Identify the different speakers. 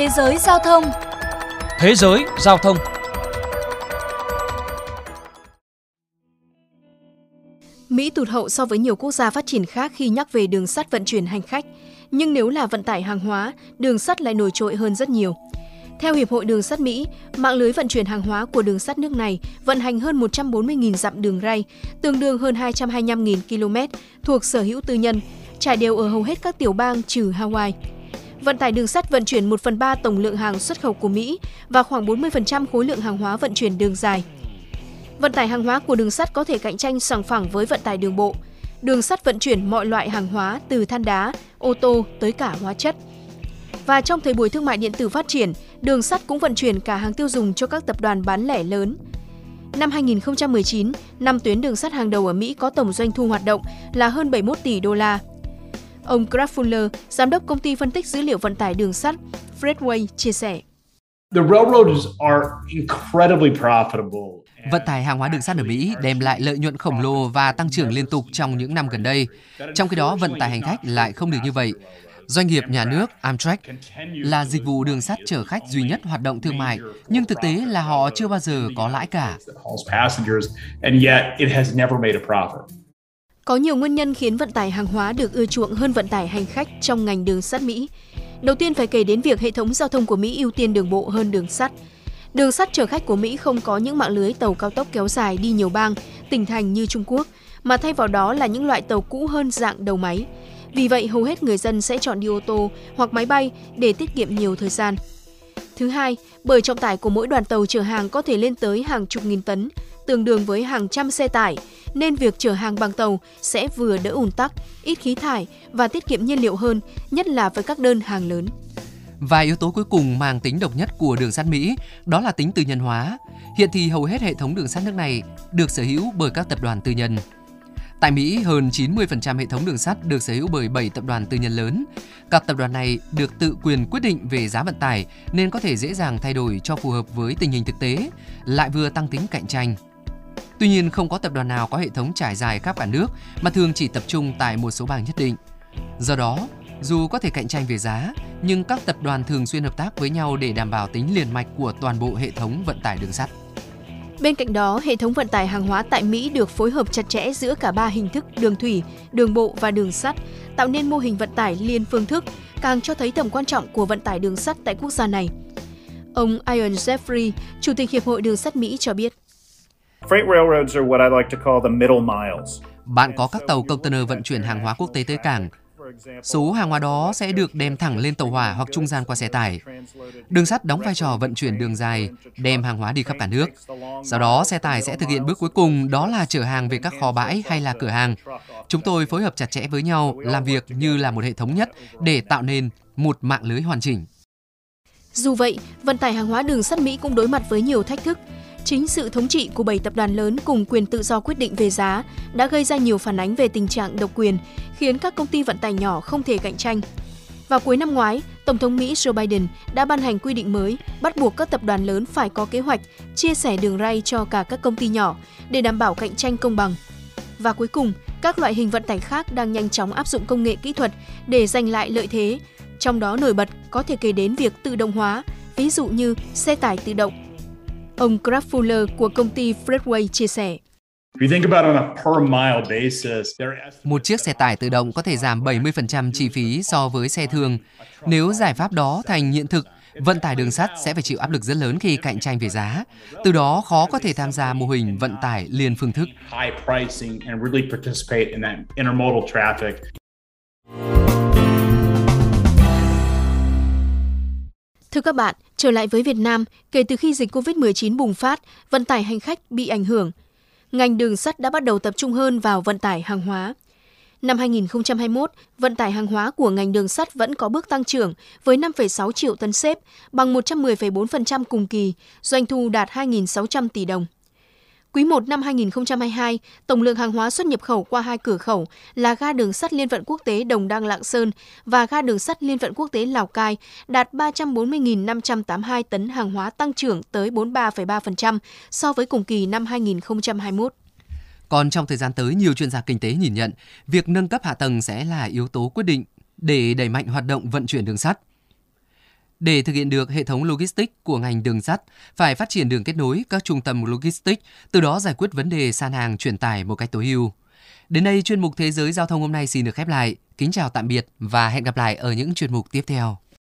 Speaker 1: Thế giới giao thông
Speaker 2: Thế giới giao thông
Speaker 3: Mỹ tụt hậu so với nhiều quốc gia phát triển khác khi nhắc về đường sắt vận chuyển hành khách, nhưng nếu là vận tải hàng hóa, đường sắt lại nổi trội hơn rất nhiều. Theo Hiệp hội Đường sắt Mỹ, mạng lưới vận chuyển hàng hóa của đường sắt nước này vận hành hơn 140.000 dặm đường ray, tương đương hơn 225.000 km, thuộc sở hữu tư nhân, trải đều ở hầu hết các tiểu bang trừ Hawaii. Vận tải đường sắt vận chuyển 1 phần 3 tổng lượng hàng xuất khẩu của Mỹ và khoảng 40% khối lượng hàng hóa vận chuyển đường dài. Vận tải hàng hóa của đường sắt có thể cạnh tranh sòng phẳng với vận tải đường bộ. Đường sắt vận chuyển mọi loại hàng hóa từ than đá, ô tô tới cả hóa chất. Và trong thời buổi thương mại điện tử phát triển, đường sắt cũng vận chuyển cả hàng tiêu dùng cho các tập đoàn bán lẻ lớn. Năm 2019, năm tuyến đường sắt hàng đầu ở Mỹ có tổng doanh thu hoạt động là hơn 71 tỷ đô la. Ông Greg Fuller, giám đốc công ty phân tích dữ liệu vận tải đường sắt Freightlaway chia sẻ.
Speaker 4: The railroads are incredibly profitable.
Speaker 5: Vận tải hàng hóa đường sắt ở Mỹ đem lại lợi nhuận khổng lồ và tăng trưởng liên tục trong những năm gần đây. Trong khi đó, vận tải hành khách lại không được như vậy. Doanh nghiệp nhà nước Amtrak là dịch vụ đường sắt chở khách duy nhất hoạt động thương mại, nhưng thực tế là họ chưa bao giờ có lãi cả.
Speaker 3: Có nhiều nguyên nhân khiến vận tải hàng hóa được ưa chuộng hơn vận tải hành khách trong ngành đường sắt Mỹ. Đầu tiên phải kể đến việc hệ thống giao thông của Mỹ ưu tiên đường bộ hơn đường sắt. Đường sắt chở khách của Mỹ không có những mạng lưới tàu cao tốc kéo dài đi nhiều bang, tỉnh thành như Trung Quốc, mà thay vào đó là những loại tàu cũ hơn dạng đầu máy. Vì vậy, hầu hết người dân sẽ chọn đi ô tô hoặc máy bay để tiết kiệm nhiều thời gian. Thứ hai, bởi trọng tải của mỗi đoàn tàu chở hàng có thể lên tới hàng chục nghìn tấn, tương đương với hàng trăm xe tải, nên việc chở hàng bằng tàu sẽ vừa đỡ ùn tắc, ít khí thải và tiết kiệm nhiên liệu hơn, nhất là với các đơn hàng lớn.
Speaker 5: Và yếu tố cuối cùng mang tính độc nhất của đường sắt Mỹ đó là tính tư nhân hóa. Hiện thì hầu hết hệ thống đường sắt nước này được sở hữu bởi các tập đoàn tư nhân. Tại Mỹ, hơn 90% hệ thống đường sắt được sở hữu bởi 7 tập đoàn tư nhân lớn. Các tập đoàn này được tự quyền quyết định về giá vận tải nên có thể dễ dàng thay đổi cho phù hợp với tình hình thực tế, lại vừa tăng tính cạnh tranh. Tuy nhiên, không có tập đoàn nào có hệ thống trải dài khắp cả nước mà thường chỉ tập trung tại một số bang nhất định. Do đó, dù có thể cạnh tranh về giá, nhưng các tập đoàn thường xuyên hợp tác với nhau để đảm bảo tính liền mạch của toàn bộ hệ thống vận tải đường sắt.
Speaker 3: Bên cạnh đó, hệ thống vận tải hàng hóa tại Mỹ được phối hợp chặt chẽ giữa cả ba hình thức đường thủy, đường bộ và đường sắt, tạo nên mô hình vận tải liên phương thức, càng cho thấy tầm quan trọng của vận tải đường sắt tại quốc gia này. Ông Ian Jeffrey, Chủ tịch Hiệp hội Đường sắt Mỹ cho biết.
Speaker 6: Freight railroads are what I like to call the middle miles.
Speaker 5: Bạn có các tàu container vận chuyển hàng hóa quốc tế tới cảng, Số hàng hóa đó sẽ được đem thẳng lên tàu hỏa hoặc trung gian qua xe tải. Đường sắt đóng vai trò vận chuyển đường dài, đem hàng hóa đi khắp cả nước. Sau đó, xe tải sẽ thực hiện bước cuối cùng đó là chở hàng về các kho bãi hay là cửa hàng. Chúng tôi phối hợp chặt chẽ với nhau, làm việc như là một hệ thống nhất để tạo nên một mạng lưới hoàn chỉnh.
Speaker 3: Dù vậy, vận tải hàng hóa đường sắt Mỹ cũng đối mặt với nhiều thách thức. Chính sự thống trị của 7 tập đoàn lớn cùng quyền tự do quyết định về giá đã gây ra nhiều phản ánh về tình trạng độc quyền, khiến các công ty vận tải nhỏ không thể cạnh tranh. Vào cuối năm ngoái, Tổng thống Mỹ Joe Biden đã ban hành quy định mới bắt buộc các tập đoàn lớn phải có kế hoạch chia sẻ đường ray cho cả các công ty nhỏ để đảm bảo cạnh tranh công bằng. Và cuối cùng, các loại hình vận tải khác đang nhanh chóng áp dụng công nghệ kỹ thuật để giành lại lợi thế. Trong đó nổi bật có thể kể đến việc tự động hóa, ví dụ như xe tải tự động, Ông Greg Fuller của công ty Freightlaway chia sẻ.
Speaker 5: Một chiếc xe tải tự động có thể giảm 70% chi phí so với xe thường. Nếu giải pháp đó thành hiện thực, vận tải đường sắt sẽ phải chịu áp lực rất lớn khi cạnh tranh về giá. Từ đó khó có thể tham gia mô hình vận tải liên phương thức.
Speaker 3: Thưa các bạn, trở lại với Việt Nam, kể từ khi dịch COVID-19 bùng phát, vận tải hành khách bị ảnh hưởng. Ngành đường sắt đã bắt đầu tập trung hơn vào vận tải hàng hóa. Năm 2021, vận tải hàng hóa của ngành đường sắt vẫn có bước tăng trưởng với 5,6 triệu tấn xếp, bằng 110,4% cùng kỳ, doanh thu đạt 2.600 tỷ đồng. Quý 1 năm 2022, tổng lượng hàng hóa xuất nhập khẩu qua hai cửa khẩu là ga đường sắt liên vận quốc tế Đồng Đăng Lạng Sơn và ga đường sắt liên vận quốc tế Lào Cai đạt 340.582 tấn hàng hóa tăng trưởng tới 43,3% so với cùng kỳ năm 2021.
Speaker 5: Còn trong thời gian tới, nhiều chuyên gia kinh tế nhìn nhận việc nâng cấp hạ tầng sẽ là yếu tố quyết định để đẩy mạnh hoạt động vận chuyển đường sắt. Để thực hiện được hệ thống logistics của ngành đường sắt, phải phát triển đường kết nối các trung tâm logistics, từ đó giải quyết vấn đề san hàng chuyển tải một cách tối ưu. Đến đây chuyên mục Thế giới giao thông hôm nay xin được khép lại. Kính chào tạm biệt và hẹn gặp lại ở những chuyên mục tiếp theo.